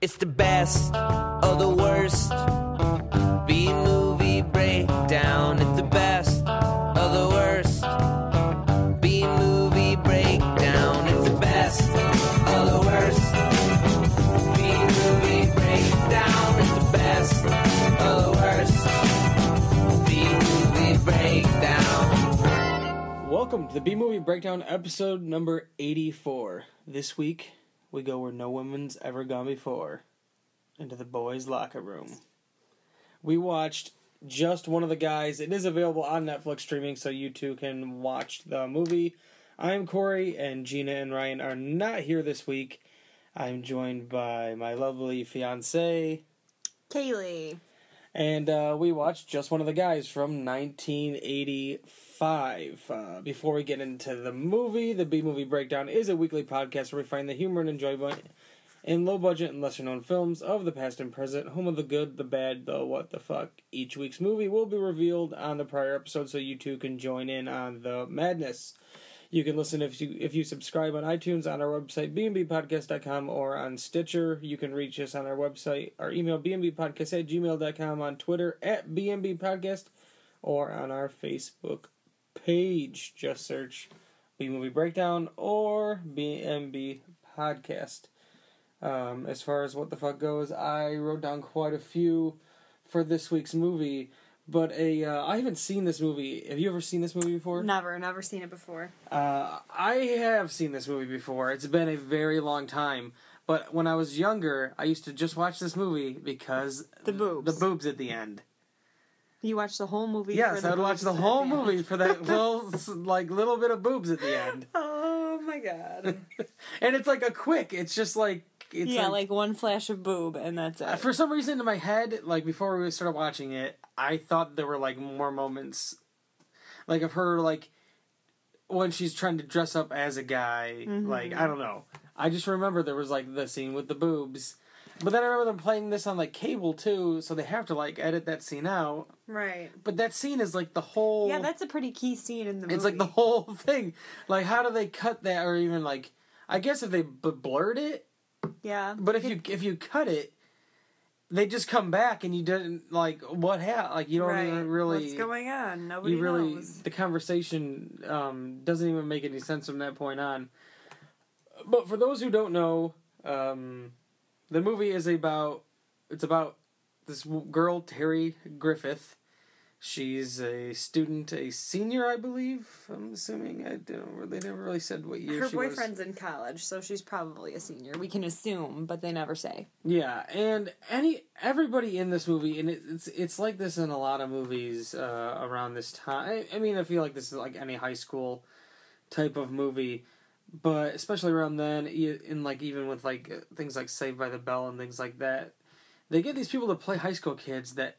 It's the best of the worst. B movie breakdown. It's the best of the worst. B movie breakdown. It's the best of the worst. B movie breakdown. It's the best of the worst. B movie breakdown. Welcome to the B Movie Breakdown episode number 84. This week, we go where no woman's ever gone before into the boys' locker room. We watched just one of the guys. It is available on Netflix streaming, so you too can watch the movie. I'm Corey, and Gina and Ryan are not here this week. I'm joined by my lovely fiance, Kaylee. and uh, we watched just one of the guys from 1985. Uh, before we get into the movie, the B Movie Breakdown is a weekly podcast where we find the humor and enjoyment in low budget and lesser known films of the past and present, home of the good, the bad, the what the fuck. Each week's movie will be revealed on the prior episode, so you too can join in on the madness. You can listen if you if you subscribe on iTunes on our website bnbpodcast.com or on Stitcher. You can reach us on our website, our email bnbpodcast at gmail.com, on Twitter at bnbpodcast, or on our Facebook page. Just search B Movie Breakdown or BNB Podcast. Um, as far as what the fuck goes, I wrote down quite a few for this week's movie. But a uh, I haven't seen this movie. Have you ever seen this movie before? Never, never seen it before. Uh, I have seen this movie before. It's been a very long time. But when I was younger, I used to just watch this movie because The boobs. the boobs at the end. You watched the whole movie. Yes, for the I would watch the whole end. movie for that little, like, little bit of boobs at the end. Oh my god. And it's like a quick. It's just like it's yeah, like, like one flash of boob and that's it. for some reason in my head, like before we started watching it, I thought there were like more moments, like of her like when she's trying to dress up as a guy. Like I mm-hmm. don't know. I just remember there was like the scene with the boobs. But then I remember them playing this on like cable too, so they have to like edit that scene out. right. But that scene is like the whole. Yeah, that's a pretty key scene in the movie. It's like the whole thing. Like, how do they cut that, or even like, I guess if they b- blurred it, Yeah. but if you if you cut it, they just come back and you didn't like what happened. like you don't right. even really What's going on? Nobody you really knows. the conversation um, doesn't even make any sense from that point on. But for those who don't know, um, the movie is about it's about this girl Terry Griffith. She's a student, a senior, I believe. I'm assuming. I don't. They never really said what year Her she was. boyfriend's in college, so she's probably a senior. We can assume, but they never say. Yeah, and any everybody in this movie, and it, it's it's like this in a lot of movies uh, around this time. I, I mean, I feel like this is like any high school type of movie, but especially around then, e- in like even with like things like Saved by the Bell and things like that, they get these people to play high school kids that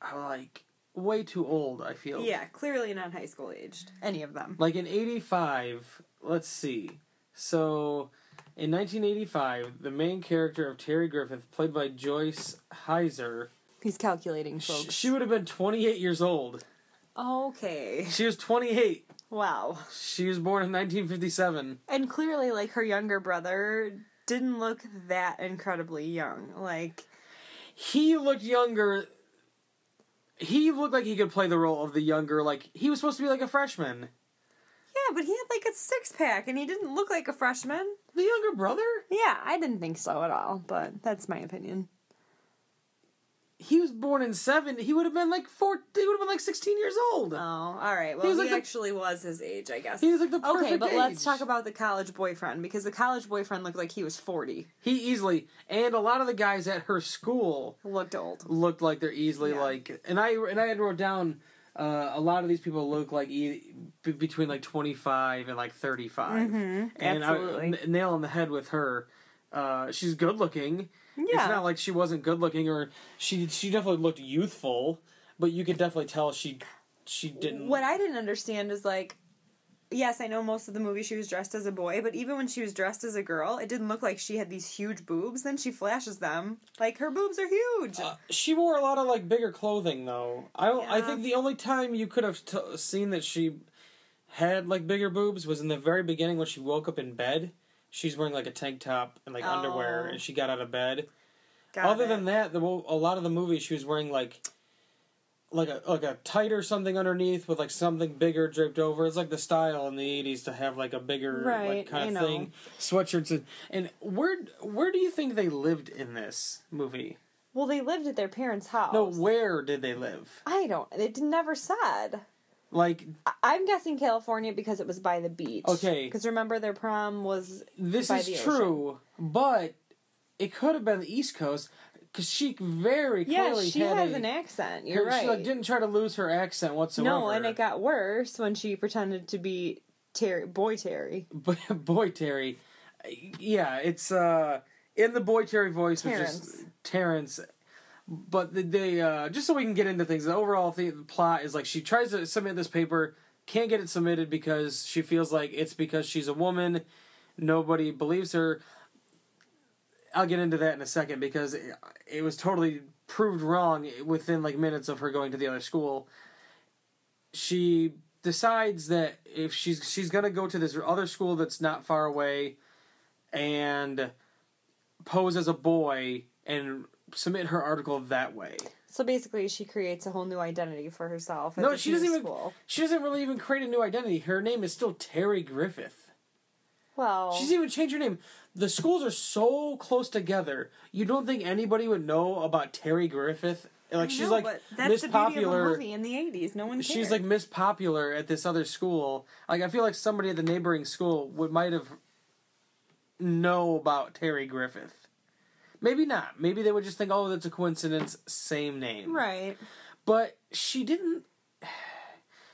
are like way too old. I feel Yeah, clearly not high school aged. Any of them. like in 85 let's see so in 1985 the main character of terry griffith played by Joyce Hyser He's calculating, sh- folks. she would have been 28 years old Okay. she was 28 Wow. she was born in 1957 And clearly, like her younger brother didn't look that incredibly young. Like, he looked younger he looked like he could play the role of the younger like he was supposed to be like a freshman yeah, but he had like a six pack, and he didn't look like a freshman. the younger brother Yeah, I didn't think so at all, but that's my opinion. He was born in 7 he would have been like 4 he would have been like 16 years old Oh, all right. Well, He he, was like the- actually was his age, I guess. he was like the perfect Okay, but let's talk about the college boyfriend because the college boyfriend looked like he was forty. He easily, and a lot of the guys at her school Looked old. looked like they're easily Yeah. like, and I and I had wrote down uh, a lot of these people look like e- b- between like twenty five and like thirty five, Mhm, and absolutely. I, n- nail on the head with her. Uh, she's good looking. It's not like she wasn't good looking, or she she definitely looked youthful, but you could definitely tell she she didn't. What I didn't understand is like, yes, I know most of the movie she was dressed as a boy, but even when she was dressed as a girl, it didn't look like she had these huge boobs. Then she flashes them like her boobs are huge. Uh, she wore a lot of like bigger clothing though. I don't, I think the only time you could have t- seen that she had like bigger boobs was in the very beginning when she woke up in bed. She's wearing like a tank top and like underwear, Oh. and she got out of bed. Got Other it. than that, the, a lot of the movie she was wearing like like a like a tight or something underneath with like something bigger draped over. It's like the style in the eighties to have like a bigger Right, like kind of know. thing. Sweatshirts and, and where where do you think they lived in this movie? Well, they lived at their parents' house. No, where did they live? I don't. It never said. Like I'm guessing California because it was by the beach. Okay. Because remember, their prom was this is true, but it could have been the East Coast because she very Yeah, clearly she had has a, an accent. You're her- right. She like didn't try to lose her accent whatsoever. no, and it got worse when she pretended to be Terry, boy Terry. Boy Terry, yeah, it's uh in the boy Terry voice, which is Terrence. But they uh just so we can get into things, the overall thing, the plot is like she tries to submit this paper, can't get it submitted because she feels like it's because she's a woman, nobody believes her. I'll get into that in a second because it, it was totally proved wrong within like minutes of her going to the other school. She decides that if she's she's gonna go to this other school that's not far away, and pose as a boy and submit her article that way. So basically, she creates a whole new identity for herself. At No, this she doesn't even. School. She doesn't really even create a new identity. Her name is still Terry Griffith. Well, She's even changed her name. The schools are so close together. You don't think anybody would know about Terry Griffith? Like I she's know, like but that's Miss the beauty of a Popular. movie in the '80s. No one cared. She's like Miss Popular at this other school. Like I feel like somebody at the neighboring school would might have know about Terry Griffith. Maybe not. Maybe they would just think, "Oh, that's a coincidence. Same name." right. But she didn't.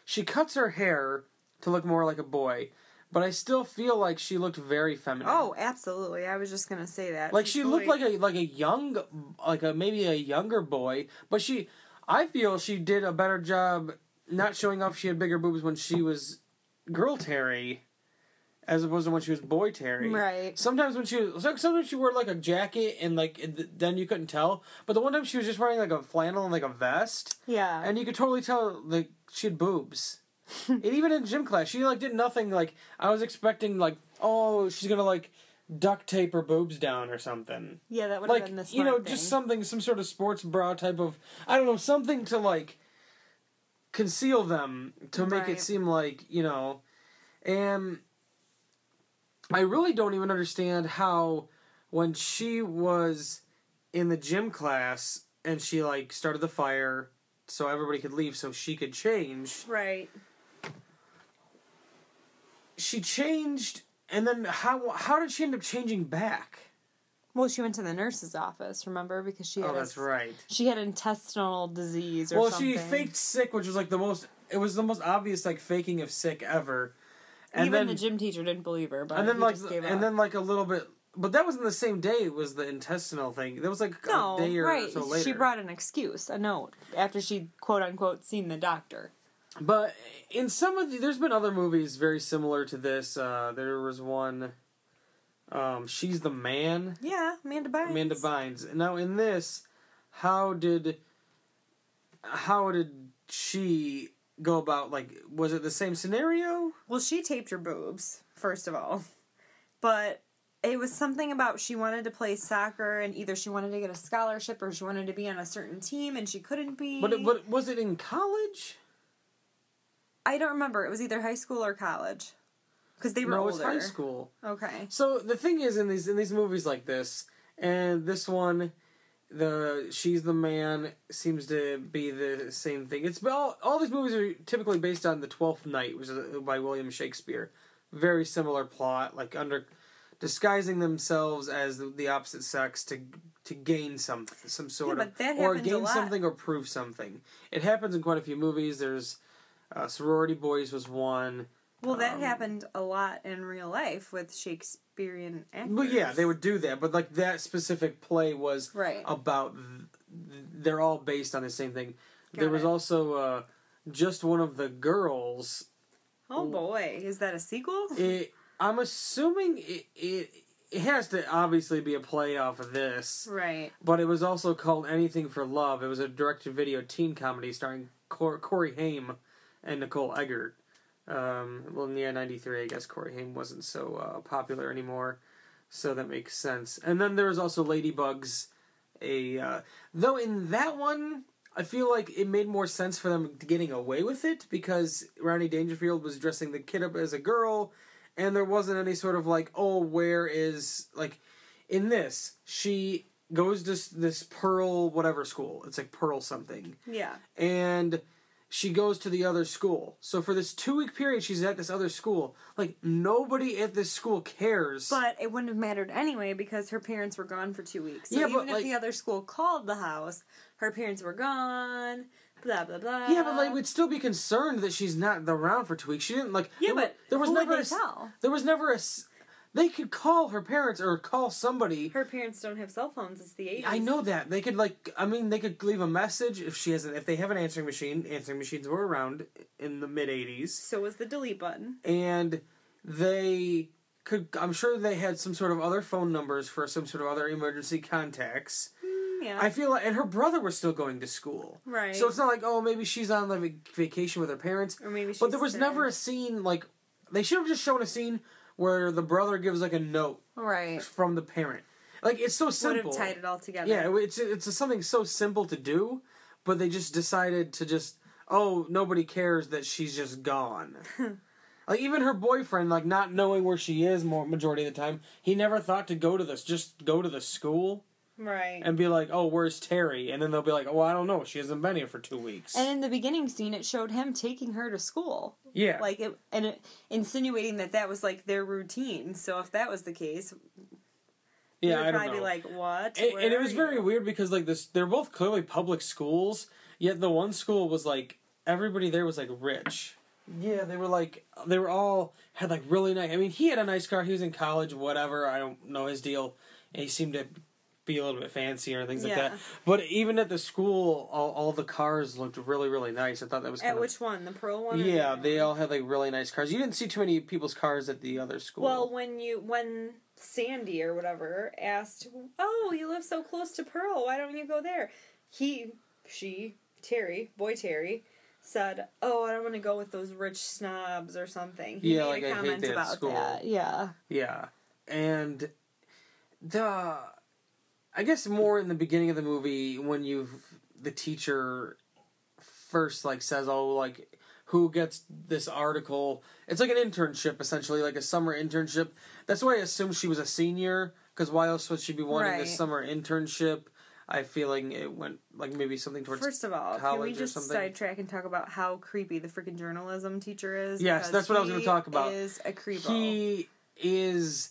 She cuts her hair to look more like a boy, but I still feel like she looked very feminine. Oh, absolutely. I was just gonna say that. like She's she looked like a like a young, like a maybe a younger boy. But she, I feel she did a better job not showing off she had bigger boobs when she was girl Terry, as opposed to when she was boy Terry. Right. Sometimes when she was, so- sometimes she wore like a jacket and like it- then you couldn't tell. But the one time she was just wearing like a flannel and like a vest. Yeah. And you could totally tell like she had boobs. and even in gym class, she like did nothing like I was expecting like, oh, she's gonna like duct tape her boobs down or something. yeah, that would have Like been the you know, smart just something some sort of sports bra type of I don't know, something to like conceal them to make Right. it seem like, you know, and I really don't even understand how when she was in the gym class and she like started the fire so everybody could leave so she could change Right. she changed and then how how did she end up changing back Well, she went to the nurse's office. Remember, because she oh, had oh that's s- right She had intestinal disease or well something. she faked sick which was like the most it was the most obvious like faking of sick ever and Even then the gym teacher didn't believe her, but and then he like and up. then like a little bit but that wasn't the same day it was the intestinal thing that was like no, a day or right? so later She brought an excuse, a note, after she quote unquote seen the doctor. But in some of the, there's been other movies very similar to this. Uh, there was one, um, She's the Man, Yeah, Amanda Bynes. Amanda Bynes. Now in this, how did, how did she go about? Like, was it the same scenario? Well, she taped her boobs first of all, but it was something about she wanted to play soccer and either she wanted to get a scholarship or she wanted to be on a certain team and she couldn't be. But it, but was it in college? I don't remember. It was either high school or college because they were no, it older. was high school. Okay. So the thing is, in these in these movies like this, and this one, the she's the man seems to be the same thing. It's all all these movies are typically based on the Twelfth Night, which is by William Shakespeare. Very similar plot, like under disguising themselves as the, opposite sex to to gain some some sort Yeah, of or gain something or prove something. It happens in quite a few movies. There's uh, Sorority Boys was one. Well, that Um, happened a lot in real life with Shakespearean actors. But yeah, they would do that. But like that specific play was Right. about. th- th- They're all based on the same thing. there was it. also uh, just one of the girls. Oh boy, is that a sequel? It, I'm assuming it, it it has to obviously be a play off of this, right. but it was also called Anything for Love. It was a direct-to-video teen comedy starring Cor- Corey Haim and Nicole Eggert. Um, well, in the year '93, I guess Corey Haim wasn't so uh, popular anymore, so that makes sense. And then there was also Ladybugs, a uh, though in that one I feel like it made more sense for them getting away with it because Rodney Dangerfield was dressing the kid up as a girl, and there wasn't any sort of like, oh, where is like in this she goes to this Pearl whatever school. It's like Pearl something, Yeah. and she goes to the other school. So for this two week period, she's at this other school. Like nobody at this school cares. But it wouldn't have mattered anyway because her parents were gone for two weeks. So Yeah, but, even if like- the other school called the house, her parents were gone. Blah blah blah. yeah, but like we'd still be concerned that she's not around for two weeks. She didn't like. Yeah, there, but there was never a tell? There was never a. They could call her parents or call somebody. her parents don't have cell phones. It's the eighties. I know that they could like. I mean, they could leave a message if she has. An, if they have an answering machine, answering machines were around in the mid '80s, So was the delete button. and they could. I'm sure they had some sort of other phone numbers for some sort of other emergency contacts. Mm, yeah. I feel like, and her brother was still going to school, right. so it's not like oh maybe she's on like vac- vacation with her parents. or maybe. She's But there was sick. never a scene like they should have just shown a scene where the brother gives like a note right. from the parent. Like it's so Would simple. have tied it all together. Yeah, it's it's something so simple to do, but they just decided to just oh nobody cares that she's just gone. like even her boyfriend, like not knowing where she is more majority of the time, he never thought to go to this. Just go to the school Right. and be like, oh, where's Terry? And then they'll be like, oh, I don't know, she hasn't been here for two weeks. And in the beginning scene, it showed him taking her to school, yeah, like it, and it, insinuating that that was like their routine. So if that was the case, yeah, you I would don't probably know. be like, "What?" and, and it are was very weird because like this they're both clearly public schools yet the one school was like everybody there was like rich yeah they were like they were all had like really nice i mean he had a nice car he was in college whatever i don't know his deal and he seemed to be a little bit fancier and things like that but even at the school all, all the cars looked really really nice i thought that was kind At of which one? The pearl one? yeah the- they all had like really nice cars you didn't see too many people's cars at the other school Well, when you when Sandy or whatever asked, "Oh, you live so close to Pearl. Why don't you go there?" He, she, Terry, boy Terry, said, "Oh, I don't want to go with those rich snobs or something." He Yeah, made like, a I hate comment that about school. that. Yeah. Yeah, and the I guess more in the beginning of the movie when you've the teacher first like says oh like who gets this article it's like an internship essentially like a summer internship that's why I assumed she was a senior because why else would she be wanting Right. this summer internship I feel like it went like maybe something towards First of all, can we just sidetrack and talk about how creepy the freaking journalism teacher is? Yes, that's what I was gonna talk about. He is a creepo. He is.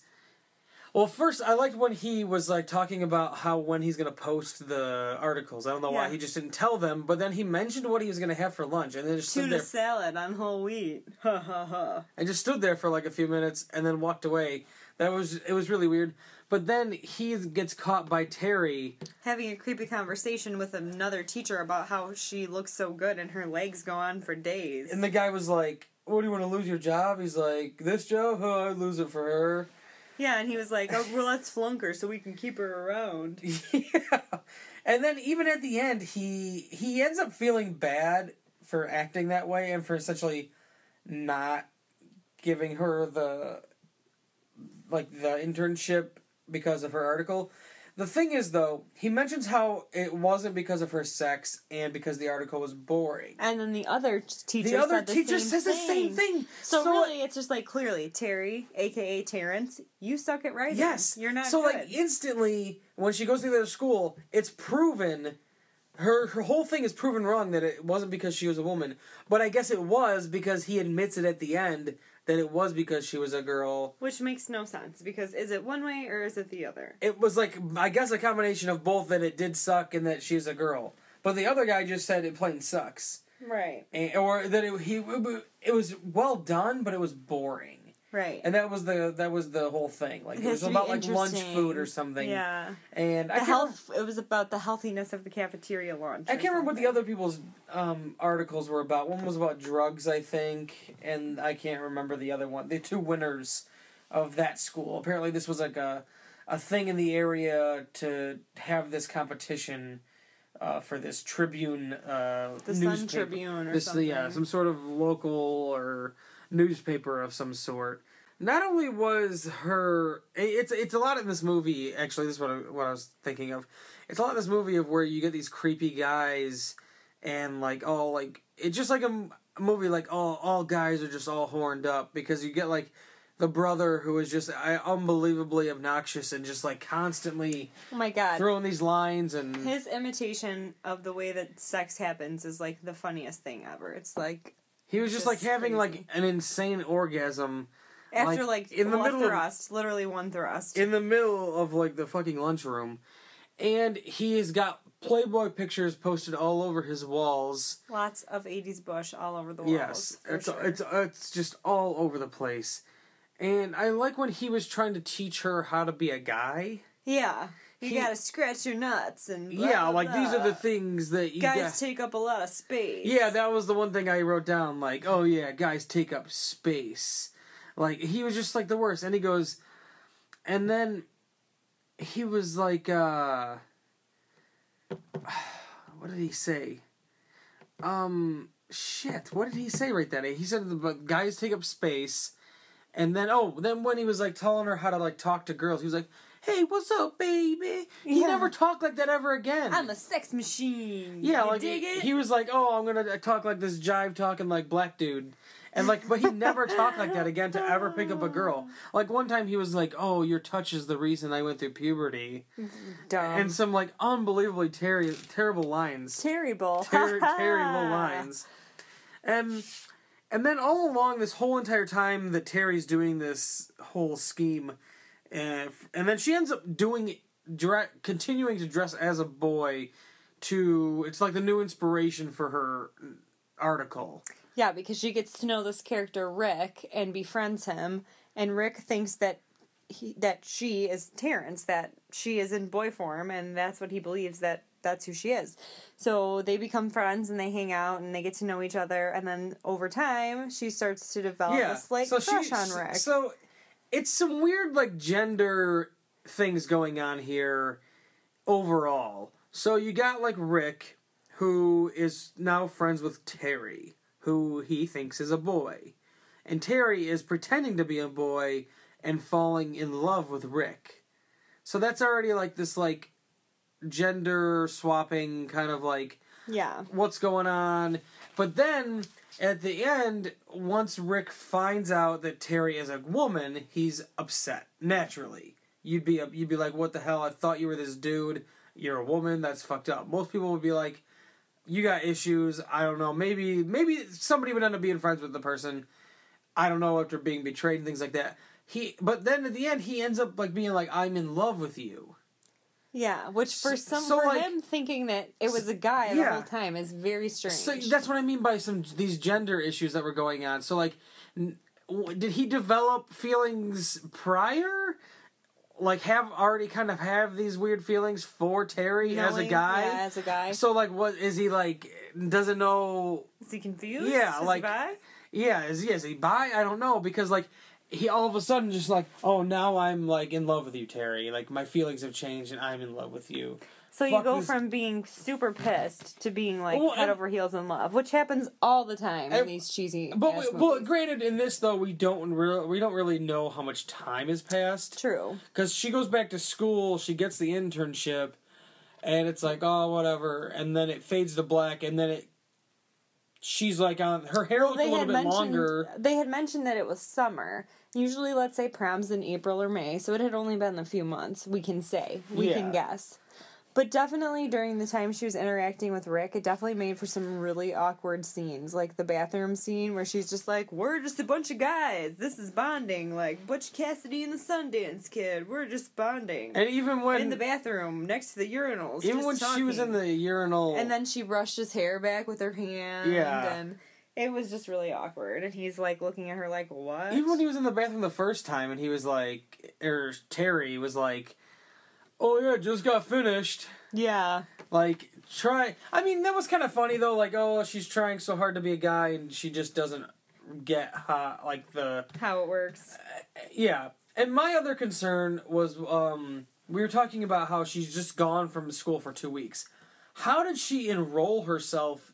Well, first, I liked when he was like talking about how when he's gonna post the articles. I don't know why he just didn't tell them, but then he mentioned what he was gonna have for lunch, and then just stood Tuna there salad on whole wheat. Ha ha ha. and just stood there for like a few minutes, and then walked away. That was it was really weird. But then he gets caught by Terry. Having a creepy conversation with another teacher about how she looks so good and her legs go on for days. And the guy was like, "What do you want to lose your job?" He's like, "This job? Oh, I'd lose it for her." Yeah, and he was like, "Oh, well, let's flunk her so we can keep her around." yeah. And then even at the end, he he ends up feeling bad for acting that way and for essentially not giving her the like the internship because of her article. The thing is though, he mentions how it wasn't because of her sex and because the article was boring. And then the other teacher The other the teacher says the same thing. thing. So, really, it's just like clearly Terry, aka Terrence, you suck at writing. Yes, you're not. So good. like instantly, when she goes to the other school, it's proven. Her her whole thing is proven wrong that it wasn't because she was a woman, but I guess it was because he admits it at the end that it was because she was a girl. which makes no sense because is it one way or is it the other? It was like I guess a combination of both that it did suck and that she's a girl. But the other guy just said it plain sucks, Right, and, or that it, he it was well done, but it was boring. Right. And that was the that was the whole thing. Like It it, was about like lunch food or something. Yeah, And the can't health. It was about the healthiness of the cafeteria lunch. I can't remember what the other people's um, articles were about. One was about drugs, I think, and I can't remember the other one. The two winners of that school. Apparently, this was like a a thing in the area to have this competition uh, for this Tribune uh, The Sun. Tribune or this something. yeah, some sort of local or newspaper of some sort. not only was her it's it's a lot in this movie actually this is what I, what I was thinking of it's a lot in this movie of where you get these creepy guys and like all like it's just like a, movie like all all guys are just all horned up because you get like the brother who is just uh, unbelievably obnoxious and just like constantly Oh my god. throwing these lines and His imitation of the way that sex happens is like the funniest thing ever. It's like he was just, just like having like an insane orgasm after Like, like, in the one middle of- thrust, literally one thrust. in the middle of like the fucking lunchroom, and he has got Playboy pictures posted all over his walls. Lots of '80s bush all over the walls. yes, it's sure. it's it's just all over the place. And I like when he was trying to teach her how to be a guy. yeah. You he- gotta scratch your nuts and blah, yeah, blah, like these are the things that you guys got- take up a lot of space. Yeah, that was the one thing I wrote down. Like, oh yeah, guys take up space. Like he was just like the worst, and he goes, and then he was like, uh what did he say? Um, shit, what did he say right then? He said the guys take up space, and then oh, then when he was like telling her how to like talk to girls, he was like. Hey, what's up, baby? He Yeah. never talked like that ever again. I'm a sex machine. Yeah, You like dig he, it? he was like, "Oh, I'm gonna talk like this jive talking like black dude," and like, but he never talked like that again to ever pick up a girl. Like one time, he was like, "Oh, your touch is the reason I went through puberty," Dumb. and some like unbelievably ter- terrible lines, terrible. ter- terrible lines, and and then all along this whole entire time that Terry's doing this whole scheme, and and then she ends up doing dre- continuing to dress as a boy to it's like the new inspiration for her article. Yeah, because she gets to know this character Rick and befriends him, and Rick thinks that he that she is Terrence, that she is in boy form, and that's what he believes that that's who she is. So they become friends and they hang out and they get to know each other, and then over time she starts to develop yeah, a slight so crush she, on Rick. So it's some weird like gender things going on here overall. So you got like Rick, who is now friends with Terry, who he thinks is a boy, and Terry is pretending to be a boy and falling in love with Rick. So that's already like this like gender swapping kind of like yeah, what's going on. But then at the end, once Rick finds out that Terry is a woman, he's upset. Naturally, you'd be you'd be like, "What the hell? I thought you were this dude. You're a woman. That's fucked up." Most people would be like, "You got issues. I don't know. Maybe maybe somebody would end up being friends with the person. I don't know after being betrayed and things like that." He, but then at the end, he ends up like being like, "I'm in love with you." Yeah. Which for some so, for like- him thinking that it was a guy the whole time is very strange. So that's what I mean by some these gender issues that were going on. So like, n- did he develop feelings prior? Like, have already kind of have these weird feelings for Terry as a guy? yeah, as a guy. So like, what is he like? Doesn't know? is he confused? Yeah, Is he like- bi? Yeah, is he is he bi? I don't know because like. He all of a sudden just like, oh, now I'm like in love with you, Terry. Like my feelings have changed, and I'm in love with you. So you Fuck go this- from being super pissed to being like Well, head and- over heels in love, which happens all the time in And- these cheesy. But ass we, well, movies. granted, in this though, we don't re- we don't really know how much time has passed true. because she goes back to school, she gets the internship, and it's like oh whatever, and then it fades to black, and then it she's like on her hair looked a little bit mentioned longer. they had mentioned that it was summer. Usually, let's say proms in April or May, so it had only been a few months. We can say we Yeah. can guess. But definitely during the time she was interacting with Rick, it definitely made for some really awkward scenes, like the bathroom scene where she's just like, "We're just a bunch of guys. This is bonding, like Butch Cassidy and the Sundance Kid. We're just bonding." And even when in the bathroom next to the urinals. even when she was in the urinal, and then she brushed his hair back with her hand. Yeah. and it was just really awkward. And he's like looking at her like, "What?" even when he was in the bathroom the first time, and he was like, or Terry was like, "Oh yeah, just got finished." yeah, like try i mean that was kind of funny though like oh she's trying so hard to be a guy and she just doesn't get hot like the how it works. yeah and my other concern was um we were talking about how she's just gone from school for two weeks how did she enroll herself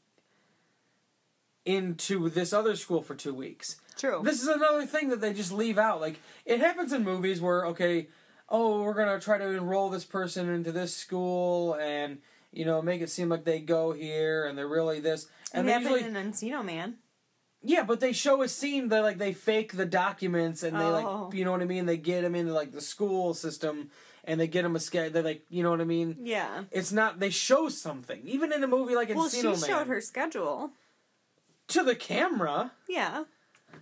into this other school for two weeks True. This is another thing that they just leave out. Like it happens in movies where okay, oh, we're gonna try to enroll this person into this school and you know make it seem like they go here and they're really this. And it they happened usually in Encino Man. yeah, but they show a scene that like they fake the documents and they Oh. like you know what I mean. They get them into like the school system and they get them a scare. They like you know what I mean. Yeah. It's not they show something even in a movie like Encino Well, she Man showed her schedule. To the camera. Yeah.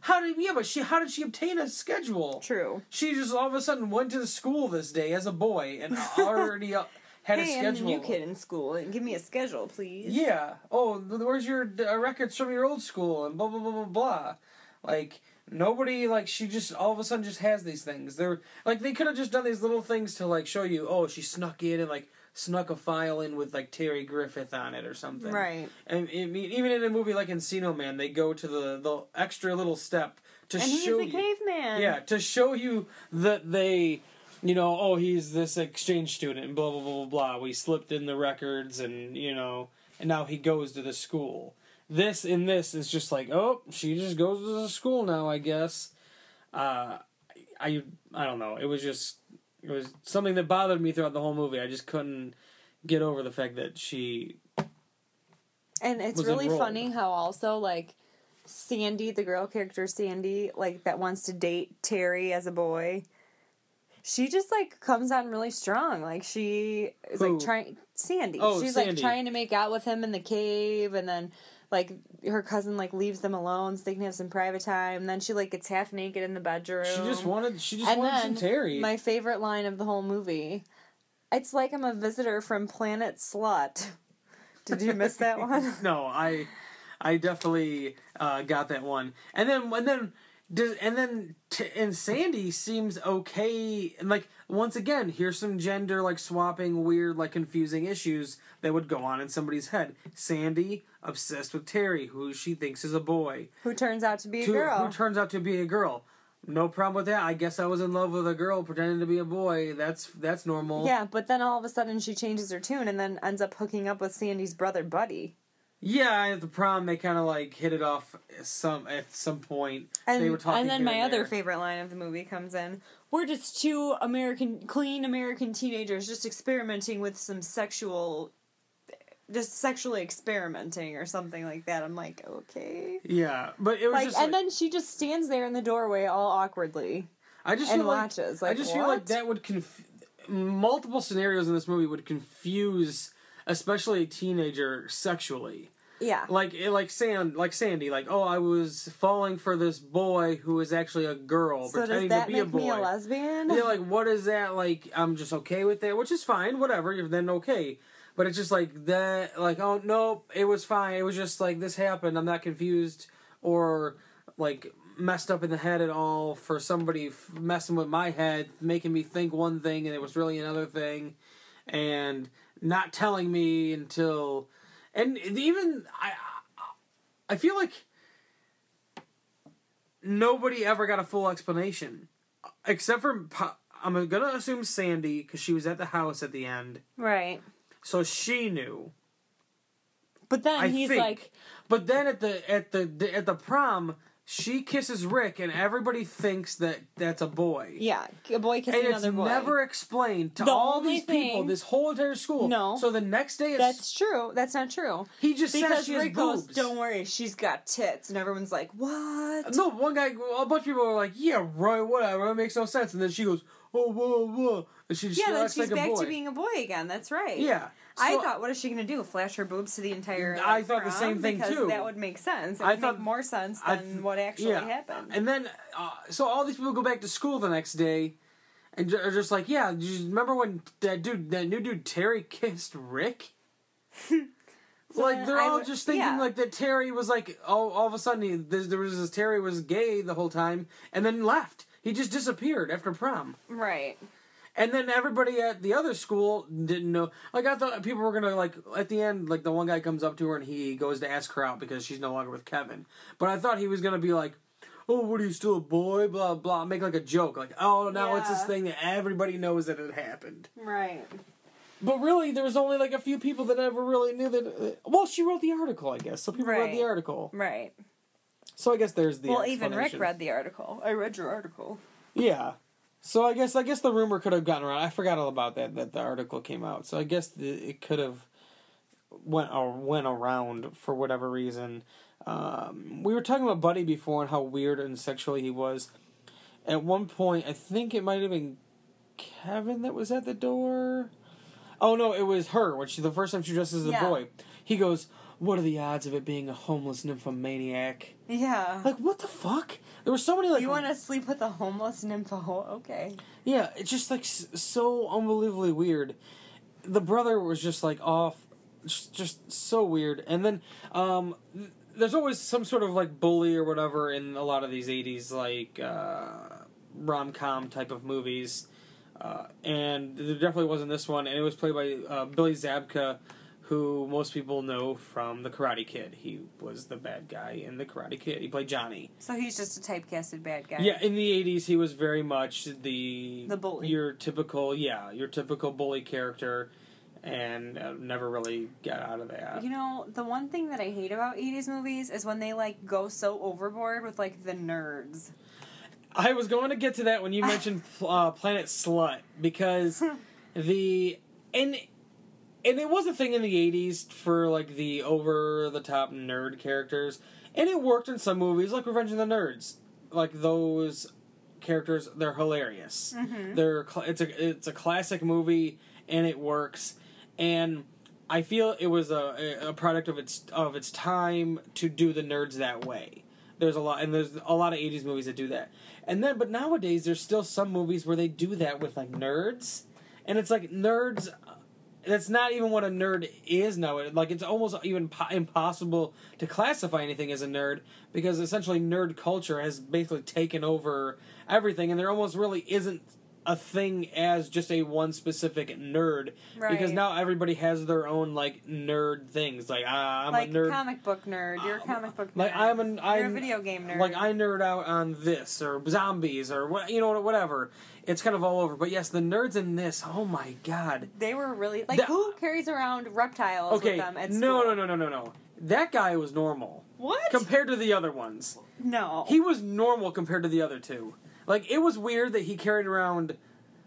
How did yeah? But she how did she obtain a schedule? True. She just all of a sudden went to the school this day as a boy and already uh, had hey, a I'm the schedule. new kid in school. and Give me a schedule, please. Yeah. Oh, where's your uh, records from your old school and blah blah blah blah blah. Like nobody like she just all of a sudden just has these things. They're like they could have just done these little things to like show you. Oh, she snuck in and like snuck a file in with like Terry Griffith on it or something. Right. And I mean, even in a movie like Encino Man, they go to the the extra little step to And he's show a you. caveman. Yeah, to show you that they, you know, oh, he's this exchange student and blah blah blah blah blah. We slipped in the records and you know, and now he goes to the school. This and this is just like, oh, she just goes to the school now, I guess. Uh, I I don't know. It was just it was something that bothered me throughout the whole movie. I just couldn't get over the fact that she And it's really enrolled. funny how also like Sandy, the girl character Sandy, like that wants to date Terry as a boy. She just like comes on really strong. Like she is Who? like trying Sandy. Oh, She's like trying to make out with him in the cave and then like her cousin like leaves them alone so they can have some private time. And then she like gets half naked in the bedroom. she just wanted she just and wanted some Terry. my favorite line of the whole movie. It's like I'm a visitor from Planet Slut. Did you miss that one? no, I, I definitely uh, got that one. And then and then and then t- and Sandy seems okay. And like once again, here's some gender like swapping, weird like confusing issues that would go on in somebody's head. Sandy obsessed with Terry, who she thinks is a boy, Who turns out to be a who, girl. who turns out to be a girl. No problem with that. I guess I was in love with a girl pretending to be a boy. That's that's normal. Yeah, but then all of a sudden she changes her tune and then ends up hooking up with Sandy's brother Buddy. Yeah, at the prom they kind of like hit it off some at some point. And, they were talking. and then my other there. favorite line of the movie comes in. We're just two American, clean American teenagers just experimenting with some sexual, just sexually experimenting or something like that. I'm like, okay. Yeah, but it was Like, just and like, then she just stands there in the doorway all awkwardly. I just and feel like, watches, I like, just feel like that would conf- multiple scenarios in this movie would confuse, especially a teenager sexually. Yeah. Like eh, like Sand like Sandy like oh I was falling for this boy who is actually a girl So does pretending that to be a make boy. me a lesbian? Yeah, like what is that? Like I'm just okay with that, which is fine. Whatever, you're then okay. But it's just like that. Like oh no, it was fine. It was just like this happened. I'm not confused or like messed up in the head at all for somebody f- messing with my head, making me think one thing and it was really another thing, and not telling me until and even I I feel like nobody ever got a full explanation except for I'm gonna assume Sandy because she was at the house at the end, right. so she knew. But then I he's think. like, But then at the at the at the prom, she kisses Rick, and everybody thinks that that's a boy. yeah, a boy kissing And it's another boy. never explained to The all these people, this whole entire school. No. So the next day, it's, That's true. That's not true. he just says Because she has Rick goes, "Don't worry, she's got tits," and everyone's like, "What?" No, one guy, a bunch of people are like, "Yeah, right, whatever, it makes no sense." And then she goes, "Oh, whoa, whoa," and she just Yeah, then she's like back to being a boy again. That's right. yeah, I thought, what is she going to do? Flash her boobs to the entire? I thought the same thing, because too. That would make sense. It I would thought- make more sense than th- what actually yeah. happened. And then, uh, so all these people go back to school the next day, and are just like, "Yeah, do you remember when that dude, that new dude Terry kissed Rick?" like they're all would- just thinking yeah. like that Terry was like, all all of a sudden he, there, there was this Terry was gay the whole time, and then left. He just disappeared after prom. right. And then everybody at the other school didn't know. Like I thought people were gonna like at the end, like the one guy comes up to her and he goes to ask her out because she's no longer with Kevin. But I thought he was gonna be like, "Oh, what are you still a boy?" Blah blah. Make like a joke, like, "Oh, now it's this thing that everybody knows that it happened." Right. But really, there was only like a few people that ever really knew that. Uh, well, she wrote the article, I guess, so people read the article. Right. So I guess there's the well, even Rick read the article. I read your article. Yeah. So I guess I guess the rumor could have gotten around. I forgot all about that that the article came out. So I guess the, it could have went or went around for whatever reason. Um, we were talking about Buddy before and how weird and sexually he was. At one point, I think it might have been Kevin that was at the door. Oh no, it was her when she the first time she dressed as a Yeah. boy. He goes, "What are the odds of it being a homeless nymphomaniac?" Yeah. Like what the fuck? There were so many like you want to sleep with a homeless nympho? Okay. Yeah, it's just like so unbelievably weird. The brother was just like off, just, just so weird. And then um, there's always some sort of like bully or whatever in a lot of these '80s like uh, rom com type of movies. Uh, and there definitely wasn't this one, and it was played by uh, Billy Zabka, who most people know from The Karate Kid. He was the bad guy in The Karate Kid. He played Johnny. So he's just a typecasted bad guy. Yeah, in the eighties, he was very much the The bully. your typical yeah, your typical bully character, and uh, never really got out of that. You know, the one thing that I hate about 80s movies is when they like go so overboard with like the nerds. I was going to get to that when you mentioned uh, Planet Slut because the and and it was a thing in the eighties for like the over the top nerd characters, and it worked in some movies like Revenge of the Nerds, like those characters. They're hilarious. Mm-hmm. They're cl- it's a it's a classic movie and it works, and I feel it was a a product of its of its time to do the nerds that way. There's a lot and there's a lot of '80s movies that do that, and then but nowadays there's still some movies where they do that with like nerds, and it's like nerds. That's not even what a nerd is now. Like it's almost even po- impossible to classify anything as a nerd because essentially nerd culture has basically taken over everything, and there almost really isn't a thing as just a one specific nerd because now everybody has their own like nerd things. Like ah, I'm like a nerd. comic book nerd. You're a comic book nerd. like I'm an You're I'm a video game nerd. like I nerd out on this or zombies or what you know whatever. It's kind of all over. But yes, the nerds in this. Oh my god. they were really like The- who carries around reptiles Okay. with them at No, school? no, no, no, no, no. That guy was normal What? compared to the other ones. no. He was normal compared to the other two. Like it was weird that he carried around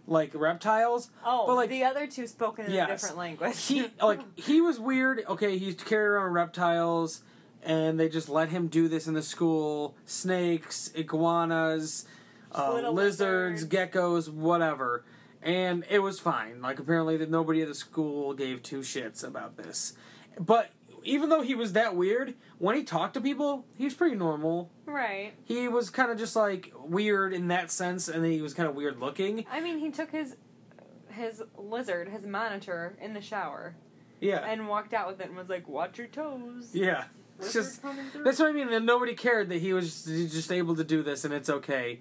like reptiles. oh, but, like, the other two spoken in yes. a different language. he like he was weird. Okay, he's carried around reptiles, and they just let him do this in the school. Snakes, iguanas, uh, lizards, geckos, whatever, and it was fine. Like apparently, that nobody at the school gave two shits about this. But even though he was that weird, when he talked to people, he was pretty normal. right. He was kind of just like weird in that sense, and then he was kind of weird looking. I mean, he took his his lizard, his monitor, in the shower Yeah, and walked out with it and was like, "Watch your toes." yeah. It's just. That's what I mean. And nobody cared that he was just able to do this, and it's okay.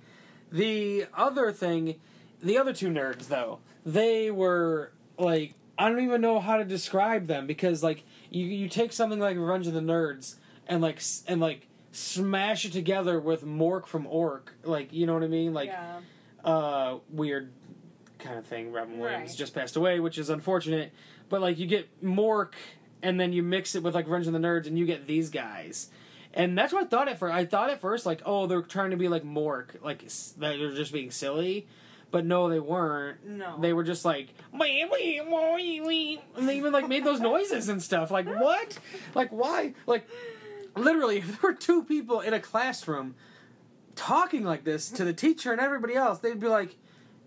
The other thing, the other two nerds though, they were like I don't even know how to describe them because like you you take something like Revenge of the Nerds and like and like smash it together with Mork from Ork, like you know what I mean, like yeah. uh weird kind of thing. Robin Williams Right. just passed away, which is unfortunate. But like you get Mork, and then you mix it with like Revenge of the Nerds, and you get these guys. And that's what I thought at first. I thought at first like, oh, they're trying to be like Mork, like that they're just being silly. But no, they weren't. No. They were just like, "Wee, wee, wee, wee," and they even like made those noises and stuff. Like what? Like why? Like literally, if there were two people in a classroom talking like this to the teacher and everybody else, they'd be like,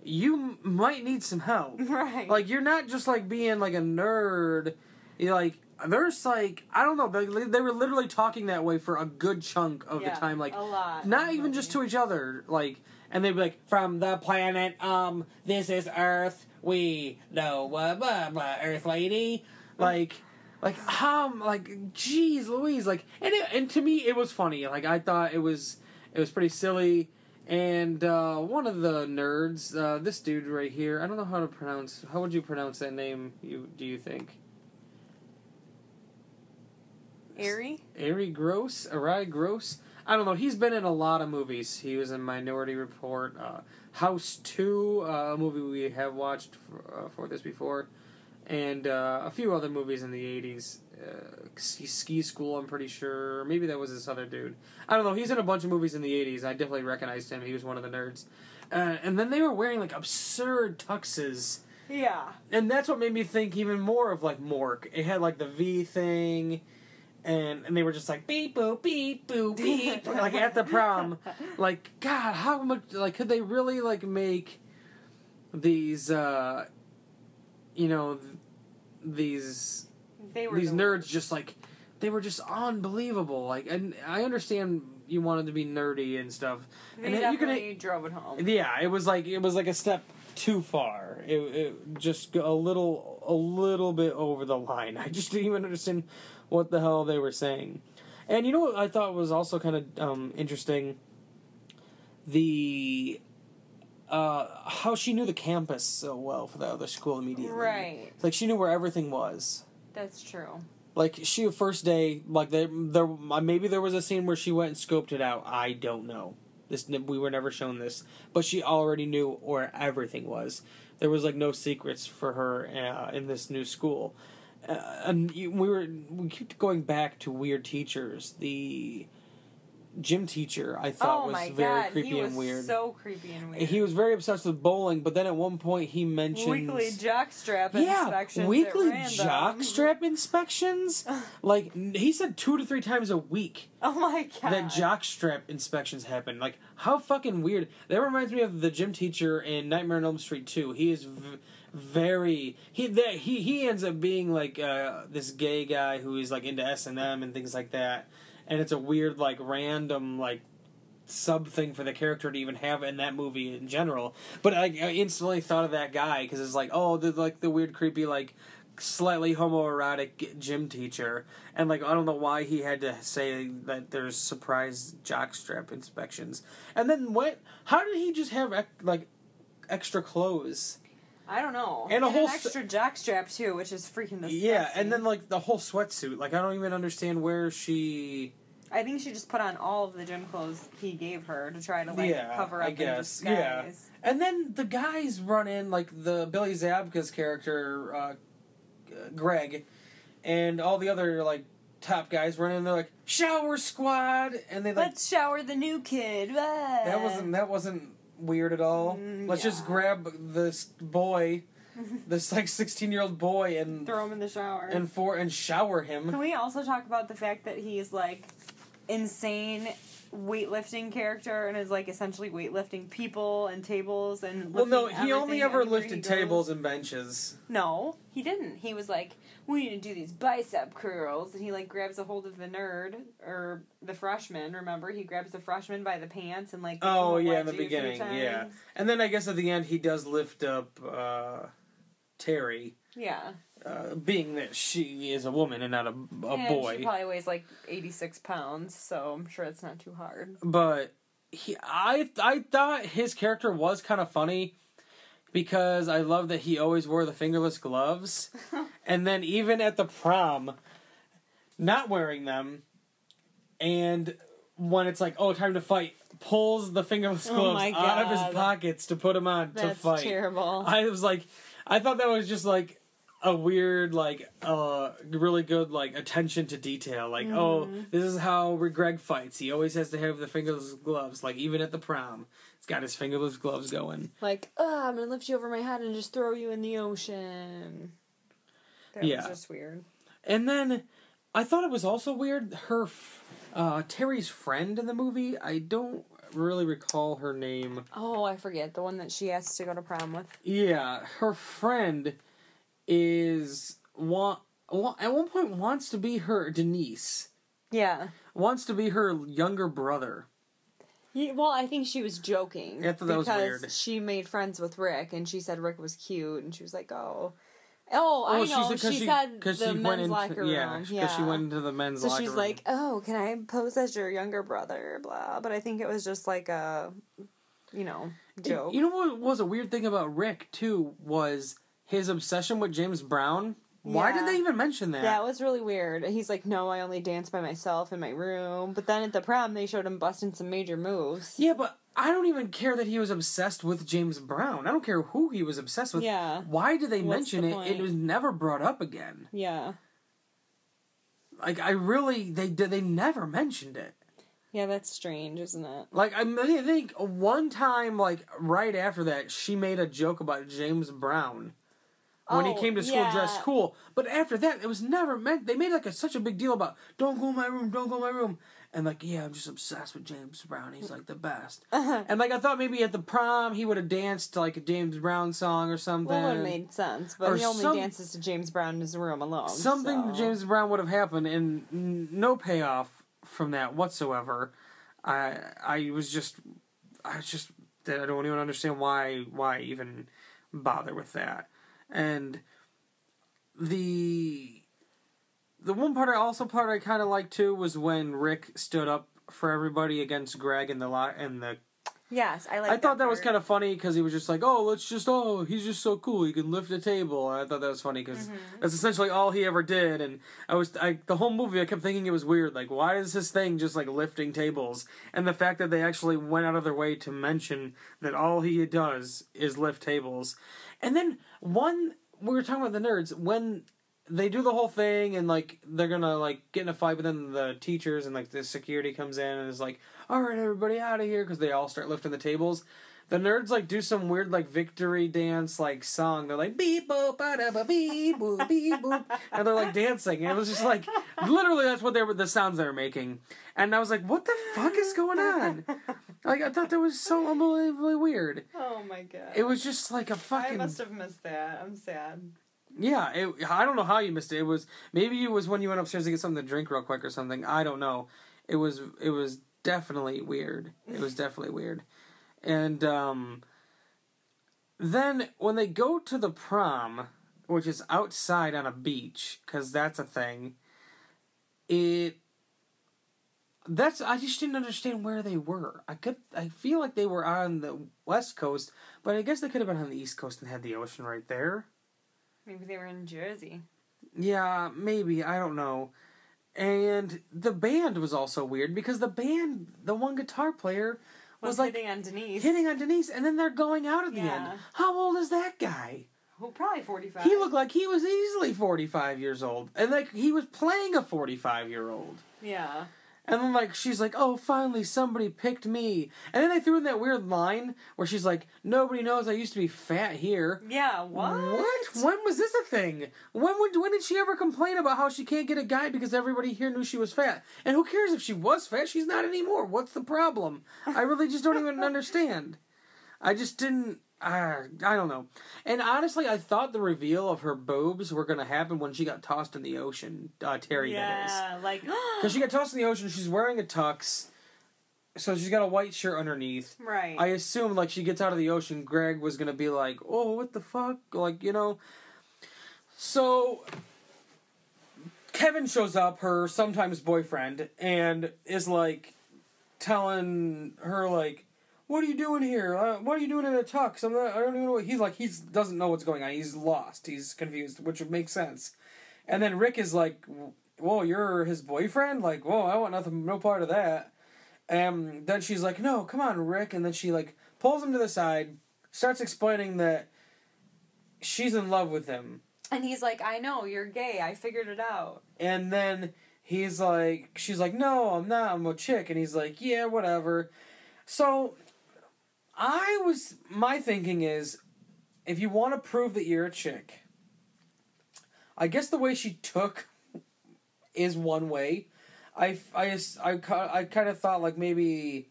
"You might need some help." Right. Like you're not just like being like a nerd. You're like there's like I don't know. They, they were literally talking that way for a good chunk of Yeah, the time. Like a lot. not even just to each other. Like and they'd be like from the planet um this is Earth. We know blah blah blah Earth lady. Like. Like um, like jeez Louise, like, and it, and to me it was funny. Like I thought it was, it was pretty silly. And uh, one of the nerds, uh, this dude right here, I don't know how to pronounce. How would you pronounce that name? You do you think? Arye Gross, Arye Gross. I don't know. He's been in a lot of movies. He was in Minority Report, uh, House Two, uh, a movie we have watched for, uh, for this before. and uh, a few other movies in the '80s. Uh, ski, School, I'm pretty sure. Maybe that was this other dude. I don't know. He's in a bunch of movies in the '80s. I definitely recognized him. He was one of the nerds. Uh, and then they were wearing like absurd tuxes. Yeah. And that's what made me think even more of like Mork. It had like the V thing, and and they were just like beep boop beep boop beep like at the prom. Like God, how much like could they really like make these uh you know th- these They were these the nerds just like they were just unbelievable. Like and I understand you wanted to be nerdy and stuff. They and you could definitely drove it home. yeah, it was like it was like a step too far. It, it just go a little a little bit over the line. I just didn't even understand what the hell they were saying. And you know what I thought was also kind of um, interesting? The uh, how she knew the campus so well for the other school immediately. Right. Like she knew where everything was. That's true. Like she first day, like there, there maybe there was a scene where she went and scoped it out. I don't know. This we were never shown this, but she already knew where everything was. There was like no secrets for her uh, in this new school, uh, and we were we keep going back to weird teachers. The gym teacher I thought oh was my very god, creepy he was and weird. so creepy and weird. he was very obsessed with bowling, but then at one point he mentioned weekly jockstrap yeah, inspections. weekly jockstrap inspections. like he said, two to three times a week Oh my god. that jockstrap inspections happen. Like how fucking weird. That reminds me of the gym teacher in Nightmare on Elm Street Two. He is v- very he that he he ends up being like uh, this gay guy who is like into S and M and things like that. And it's a weird like random like sub thing for the character to even have in that movie in general. But I, I instantly thought of that guy because it's like, oh, the like the weird, creepy, like slightly homoerotic gym teacher, and like I don't know why he had to say that there's surprise jockstrap inspections. And then what? How did he just have like extra clothes? I don't know. And a whole an extra jockstrap too, which is freaking disgusting. Yeah, and then like the whole sweatsuit. Like I don't even understand where she. I think she just put on all of the gym clothes he gave her to try to like Yeah, cover I up guess. in Yeah. disguise. And then the guys run in, like the Billy Zabka's character, uh, Greg, and all the other like top guys run in. They're like shower squad, and they like Let's shower the new kid. that wasn't that wasn't weird at all. Mm, Let's just grab this boy, this like sixteen year old boy, and throw him in the shower. and for and shower him. Can we also talk about the fact that he's like insane weightlifting character and is like essentially weightlifting people and tables and Well, no, he only ever lifted tables and benches. No, he didn't. He was like, "We need to do these bicep curls," and he like grabs a hold of the nerd or the freshman. Remember, he grabs the freshman by the pants and like. Oh yeah, in the wedgie a few beginning, yeah. And then I guess at the end he does lift up uh, Terry, Yeah, uh, being that she is a woman and not a, a and boy. She probably weighs like eighty six pounds, so I'm sure it's not too hard. But he, I, I thought his character was kind of funny because I love that he always wore the fingerless gloves, and then even at the prom, not wearing them, and when it's like, oh, time to fight, pulls the fingerless Oh gloves my out of his pockets to put them on to fight. terrible. I was like, I thought that was just like a weird, like, uh, really good, like, attention to detail. Like, oh, Mm-hmm. this is how Greg fights. He always has to have the fingerless gloves. Like, even at the prom, he's got his fingerless gloves going. Like, oh, I'm gonna lift you over my head and just throw you in the ocean. That Yeah. was just weird. And then I thought it was also weird. Her, f- uh, Terry's friend in the movie. I don't really recall her name. Oh, I forget the one that she asked to go to prom with. Yeah, her friend is want, wa- at one point wants to be her Denise. Yeah. Wants to be her younger brother. He, well, I think she was joking. I was because weird. she made friends with Rick, and she said Rick was cute, and she was like, "Oh, oh, I Oh, know." 'cause she, said the she men's went into locker room. yeah, Yeah, because she went into the men's So locker she's room. like, "Oh, can I pose as your younger brother?" Blah. But I think it was just like a, you know, joke. You know what was a weird thing about Rick too was his obsession with James Brown. Why did they even mention that? That was really weird. He's like, no, I only dance by myself in my room. But then at the prom, they showed him busting some major moves. Yeah, but I don't even care that he was obsessed with James Brown. I don't care who he was obsessed with. Yeah. Why did they What's mention the it? point? It was never brought up again. Yeah. Like I really, they did. They never mentioned it. Yeah, that's strange, isn't it? Like I, mean, I think one time, like right after that, she made a joke about James Brown when he Oh, came to school yeah. dressed cool. But after that, it was never meant. They made like a, such a big deal about don't go in my room, don't go in my room, and like yeah, I'm just obsessed with James Brown. He's like the best. Uh-huh. and like I thought maybe at the prom he would have danced to, like a James Brown song or something. Well, it would have made sense, but Or he only some- dances to James Brown in his room alone. something so- James Brown would have happened, and n- no payoff from that whatsoever. I I was just I was just I don't even understand why why even bother with that. And the the one part I also part I kind of liked too was when Rick stood up for everybody against Greg in the lot in the Yes, I like. I thought that was kind of funny because he was just like, "Oh, let's just oh, he's just so cool. He can lift a table." And I thought that was funny because mm-hmm. that's essentially all he ever did. And I was, I the whole movie, I kept thinking it was weird. Like, why is his thing just like lifting tables? And the fact that they actually went out of their way to mention that all he does is lift tables. And then one, we were talking about the nerds when they do the whole thing and like they're gonna like get in a fight, but then the teachers and like the security comes in and is like, "All right, everybody out of here," because they all start lifting the tables. The nerds like do some weird like victory dance like song. They're like beep boop ba beep boop beep boop, and they're like dancing. And it was just like literally that's what they were the sounds they were making. And I was like, "What the fuck is going on?" Like I thought that was so unbelievably weird. Oh my god! It was just like a fucking I must have missed that. I'm sad. Yeah, it, I don't know how you missed it. It was maybe it was when you went upstairs to get something to drink real quick or something. I don't know. It was it was definitely weird. It was definitely weird. And um then when they go to the prom, which is outside on a beach cuz that's a thing, it that's I just didn't understand where they were. I could I feel like they were on the west coast, but I guess they could have been on the east coast and had the ocean right there. Maybe they were in Jersey. Yeah, maybe. I don't know. And the band was also weird because the band, the one guitar player, was, Was, like hitting on Denise. hitting on Denise, and then they're going out at the Yeah. end. How old is that guy? Well, probably forty-five. He looked like he was easily 45 years old. And like he was playing a 45 year old. Yeah. And then like she's like, "Oh, finally somebody picked me." And then they threw in that weird line where she's like, "Nobody knows I used to be fat here." Yeah. What? What? When was this a thing? When would when did she ever complain about how she can't get a guy because everybody here knew she was fat? And who cares if she was fat? She's not anymore. What's the problem? I really just don't even understand. I just didn't. Uh, I don't know. And honestly, I thought the reveal of her boobs were gonna happen when she got tossed in the ocean. Uh, Terry, that is. Yeah. Like. Because she got tossed in the ocean, she's wearing a tux, so she's got a white shirt underneath. right. I assumed like she gets out of the ocean, Greg was gonna be like, "Oh, what the fuck?" Like you know. So Kevin shows up, her sometimes boyfriend, and is like telling her like, "What are you doing here? Uh, what are you doing in a tux? I'm not. I don't even know." What, he's like, he's doesn't know what's going on. He's lost. He's confused, which would make sense. And then Rick is like, "Whoa, you're his boyfriend? Like, whoa, I want nothing, no part of that." And then she's like, "No, come on, Rick." And then she like pulls him to the side, starts explaining that she's in love with him. and he's like, I know you're gay. I figured it out. And then he's like, she's like, "No, I'm not. I'm a chick." And he's like, "Yeah, whatever." So I was my thinking is if you want to prove that you're a chick, I guess the way she took is one way. I I I, I kind of thought like maybe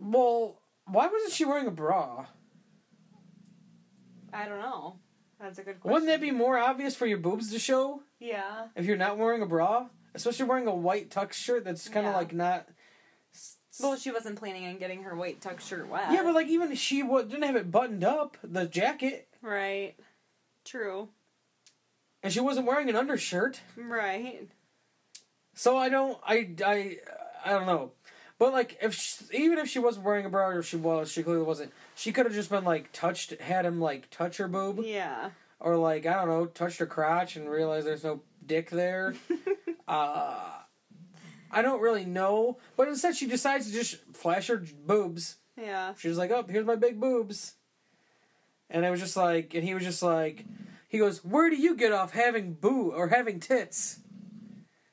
well, why wasn't she wearing a bra? I don't know. That's a good question. Wouldn't that be more obvious for your boobs to show Yeah. if you're not wearing a bra? Especially wearing a white tux shirt that's kind of Yeah. like not Well, she wasn't planning on getting her white tux shirt wet. Yeah, but like even she wa- didn't have it buttoned up, the jacket, Right. True. and she wasn't wearing an undershirt. Right. So I don't, I, I, I don't know. But like, if she, even if she wasn't wearing a bra, or she was, she clearly wasn't. She could have just been like touched, had him like touch her boob, Yeah. or like I don't know, touched her crotch and realized there's no dick there. uh, I don't really know, but instead she decides to just flash her boobs Yeah. She was like, "Oh, here's my big boobs," and I was just like, and he was just like, he goes, "Where do you get off having boo or having tits?"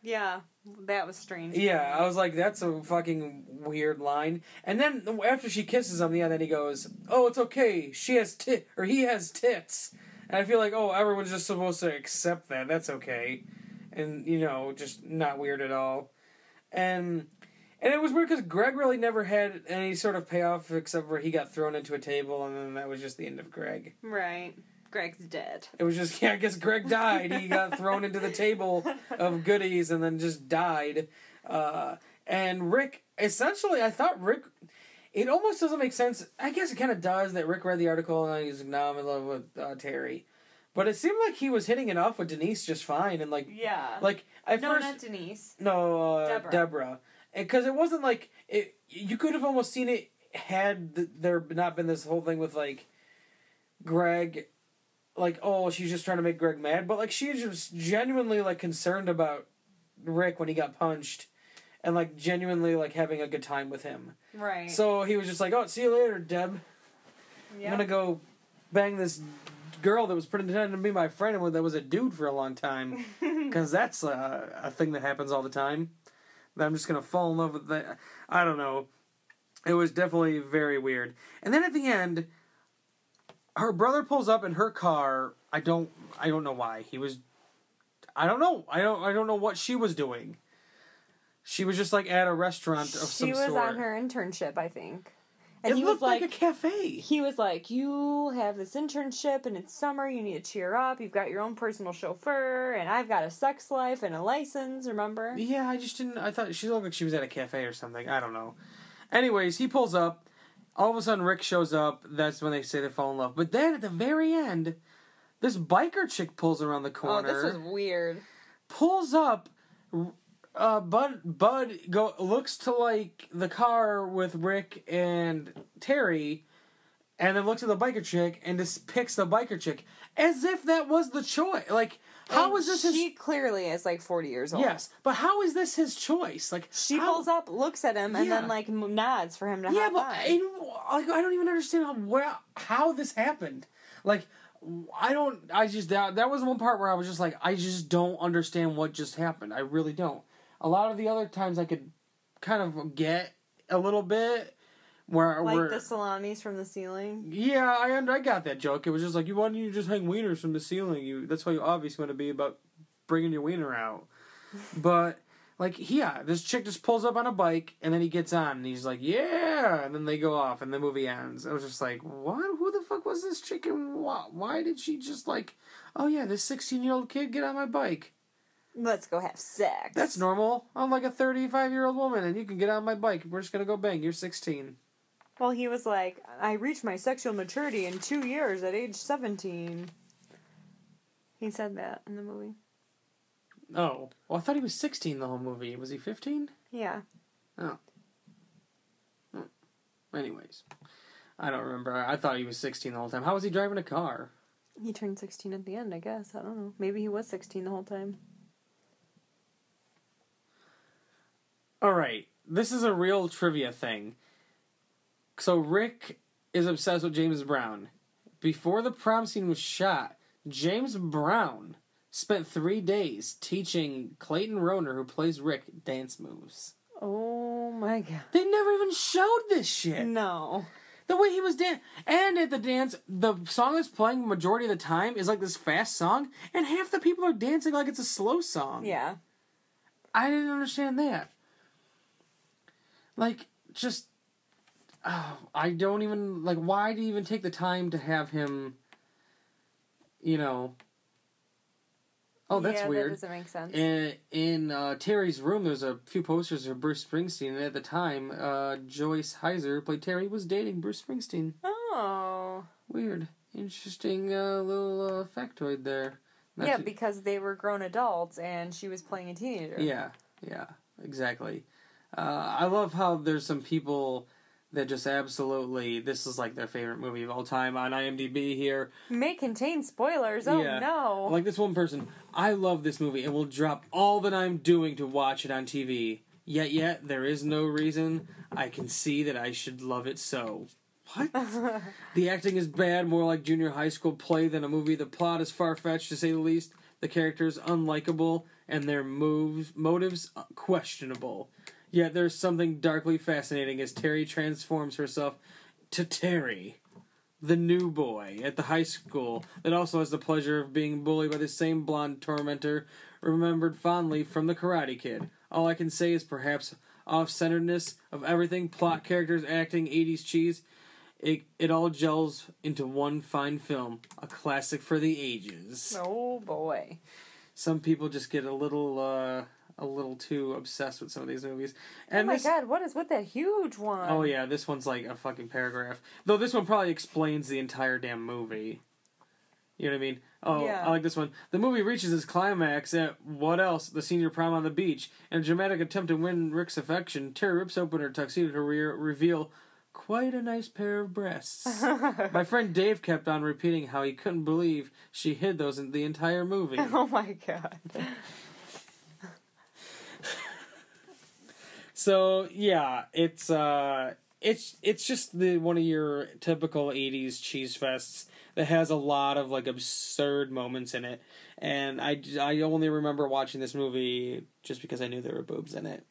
Yeah. That was strange. Yeah, I was like, that's a fucking weird line. And then after she kisses him, yeah, then he goes, "Oh, it's okay. She has tit or he has tits." And I feel like, oh, everyone's just supposed to accept that. That's okay, and you know, just not weird at all. And and it was weird because Greg really never had any sort of payoff except for he got thrown into a table, and then that was just the end of Greg. Right. Greg's dead. It was just, yeah, I guess Greg died. He got thrown into the table of goodies and then just died. Uh, and Rick, essentially, I thought Rick, it almost doesn't make sense. I guess it kind of does that Rick read the article and he's like, now I'm in love with uh, Terry. But it seemed like he was hitting it off with Denise just fine. And like, Yeah. like, at no, first, not Denise. no, uh, Deborah. Deborah. Because it wasn't like, it. you could have almost seen it had th- there not been this whole thing with like Greg like oh she's just trying to make Greg mad but like she's just genuinely like concerned about Rick when he got punched and like genuinely like having a good time with him. Right. So he was just like, "Oh, see you later, Deb. yeah. I'm going to go bang this girl that was pretending to be my friend and that was a dude for a long time because that's a, a thing that happens all the time. That I'm just gonna fall in love with that. I don't know. It was definitely very weird. And then at the end, her brother pulls up in her car. I don't. I don't know why he was. I don't know. I don't. I don't know what she was doing. She was just like at a restaurant of some sort. she was on her internship, I think. And it he was like, like a cafe. he was like, "You have this internship, and it's summer. You need to cheer up. You've got your own personal chauffeur, and I've got a sex life and a license. Remember? Yeah, I just didn't. I thought she looked like she was at a cafe or something. I don't know. Anyways, he pulls up. All of a sudden, Rick shows up. That's when they say they fall in love. But then at the very end, this biker chick pulls around the oh, corner. this was weird. pulls up. Uh, Bud Bud go looks to like the car with Rick and Terry, and then looks at the biker chick and just picks the biker chick as if that was the choice. Like, how And is this his? She clearly is like forty years old. Yes, but how is this his choice? Like She how- pulls up, looks at him, and Yeah. then like nods for him to Yeah, but. I, like, I don't even understand how where, how this happened. Like, I don't. I just that that was one part where I was just like, I just don't understand what just happened. I really don't. A lot of the other times I could kind of get a little bit where like where the salamis from the ceiling. yeah, I I got that joke. It was just like you want you just hang wieners from the ceiling. You that's why you obviously want to be about bringing your wiener out. But like yeah, this chick just pulls up on a bike and then he gets on and he's like yeah, and then they go off and the movie ends. I was just like what? Who the fuck was this chick and why, why did she just like oh yeah, this sixteen year old kid get on my bike? Let's go have sex. That's normal. I'm like a thirty five year old woman and you can get on my bike. We're just gonna go bang. You're sixteen. Well, he was like, I reached my sexual maturity in two years at age 17. He said that in the movie. Oh, well I thought he was sixteen the whole movie. Was he fifteen? Yeah. Oh. Anyways, I don't remember. I thought he was 16 the whole time. How was he driving a car? He turned 16 at the end, I guess. I don't know. Maybe he was 16 the whole time. All right, this is a real trivia thing. So Rick is obsessed with James Brown. Before the prom scene was shot, James Brown spent three days teaching Clayton Rohner, who plays Rick, dance moves. Oh my god. They never even showed this shit. No. The way he was dancing, and at the dance, the song that's playing majority of the time is like this fast song, and half the people are dancing like it's a slow song. Yeah. I didn't understand that. Like, just, oh, I don't even like. Why do you even take the time to have him? You know. Oh, that's yeah, weird. That doesn't make sense. In in uh, Terry's room, there's a few posters of Bruce Springsteen, and at the time, uh, Joyce Hyser, who played Terry, was dating Bruce Springsteen. oh. Weird, interesting uh, little uh, factoid there. Not yeah, to- because they were grown adults and she was playing a teenager. yeah, yeah, exactly. Uh, I love how there's some people that just absolutely this is like their favorite movie of all time on IMDb here. May contain spoilers. Oh Yeah. no. Like this one person, I love this movie and will drop all that I'm doing to watch it on TV Yet, yet, there is no reason I can see that I should love it so. What? the acting is bad, more like junior high school play than a movie. The plot is far fetched, to say the least. The characters unlikable, and their moves motives uh, questionable. Yet there's something darkly fascinating as Terry transforms herself to Terry, the new boy at the high school that also has the pleasure of being bullied by the same blonde tormentor remembered fondly from the Karate Kid. All I can say is perhaps off centeredness of everything plot, characters, acting, 80s cheese. It, it all gels into one fine film, a classic for the ages. Oh boy. Some people just get a little uh, a little too obsessed with some of these movies. Oh and oh my this, god, what is with that huge one? Oh yeah, this one's like a fucking paragraph. Though this one probably explains the entire damn movie. You know what I mean? Oh, Yeah. I like this one. The movie reaches its climax at what else? The senior prom on the beach. In a dramatic attempt to win Rick's affection, Terry rips open her tuxedo to re- reveal quite a nice pair of breasts. My friend Dave kept on repeating how he couldn't believe she hid those in the entire movie. Oh my god. So yeah, it's uh, it's it's just the one of your typical '80s cheese fests that has a lot of like absurd moments in it, and I I only remember watching this movie just because I knew there were boobs in it.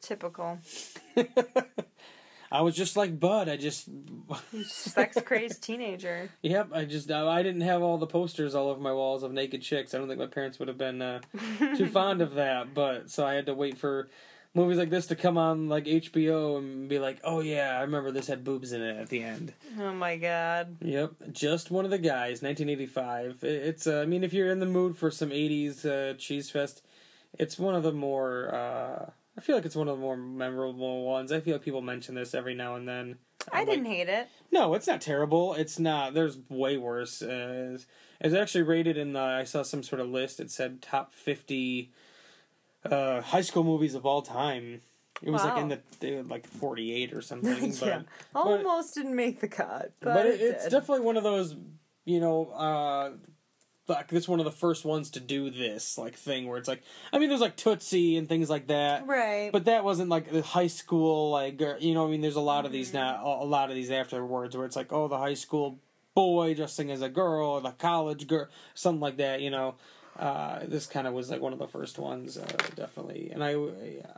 Typical. I was just like Bud. I just Sex crazed teenager. yep. I just I didn't have all the posters all over my walls of naked chicks. I don't think my parents would have been uh, too fond of that. But so I had to wait for movies like this to come on like HBO and be like, oh yeah, I remember this had boobs in it at the end. Oh my god. Yep, just one of the guys, 1985. It's uh, I mean, if you're in the mood for some 80s uh, cheese fest, it's one of the more. Uh, I feel like it's one of the more memorable ones. I feel like people mention this every now and then. I I'm didn't like, hate it. no, it's not terrible. It's not. There's way worse. Uh, actually rated in the. I saw some sort of list. It said top 50 uh, high school movies of all time. It was like in the they were like 48 or something. yeah. But Almost didn't make the cut, but, but, it, it, it's definitely one of those, you know, uh, like this one of the first ones to do this like thing where it's like, I mean, there's like Tootsie and things like that, right. but that wasn't like the high school like you know. I mean, there's a lot of Mm-hmm. these now, a a lot of these afterwards where it's like, oh, the high school boy dressing as a girl or the college girl, something like that, you know. Uh, this kind of was like one of the first ones, uh, definitely. And I,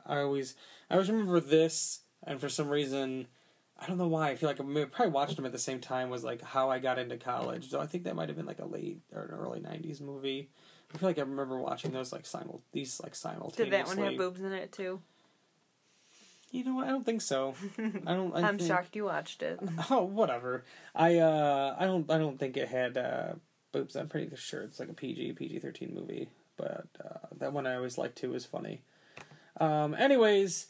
I always, I always remember this, and for some reason, I don't know why. I feel like I probably watched them at the same time. Was like how I got into college. So I think that might have been like a late or an early '90s movie. I feel like I remember watching those like simul these like simultaneously. did that one have boobs in it too? You know what? I don't think so. I don't. I I'm think, shocked you watched it. Oh, whatever. I uh, I don't. I don't think it had uh, boobs. I'm pretty sure it's like a PG PG thirteen movie. But uh, that one I always liked too was funny. Um. Anyways,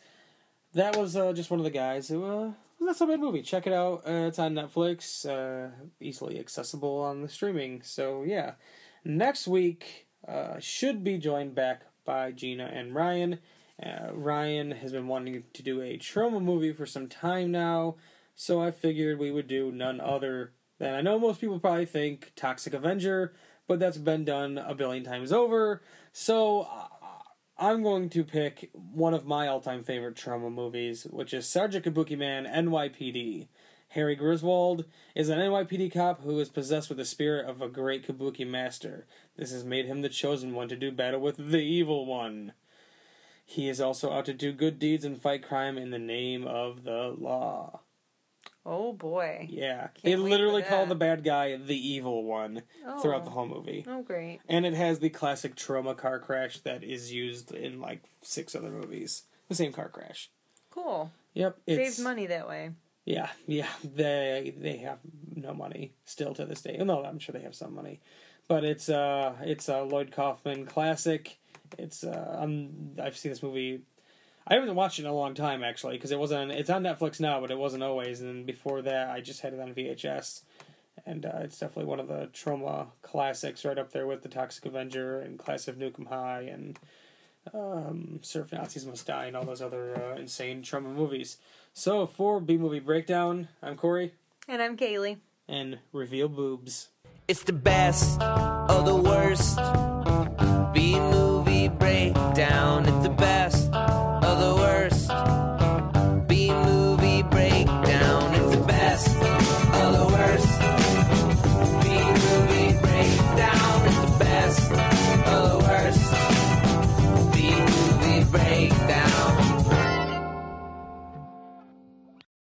that was uh, just one of the guys who uh, was not so bad movie. Check it out. Uh, it's on Netflix. Uh, easily accessible on the streaming. So yeah, next week uh, should be joined back by Gina and Ryan. Uh, Ryan has been wanting to do a Troma movie for some time now, so I figured we would do none other than I know most people probably think Toxic Avenger, but that's been done a billion times over. So uh, I'm going to pick one of my all-time favorite Troma movies, which is Sergeant Kabukiman NYPD. Harry Griswold is an NYPD cop who is possessed with the spirit of a great kabuki master. This has made him the chosen one to do battle with the evil one. He is also out to do good deeds and fight crime in the name of the law. Oh boy. Yeah. they wait for literally call the bad guy the evil one throughout Oh. the whole movie. Oh great. And it has the classic Troma car crash that is used in like six other movies. The same car crash. Cool. Yep. Saves money that way. Yeah, yeah. They they have no money still to this day. No, I'm sure they have some money, but it's uh it's a Lloyd Kaufman classic. It's uh I'm I've seen this movie. I haven't watched it in a long time actually because it wasn't. It's on Netflix now, but it wasn't always. And before that, I just had it on VHS, and uh, it's definitely one of the Troma classics, right up there with the Toxic Avenger and Class of Nuke 'Em High and um, Surf Nazis Must Die and all those other uh, insane Troma movies. So for B movie breakdown, I'm Corey And I'm Kaylee. and reveal boobs. It's the best of the worst. B movie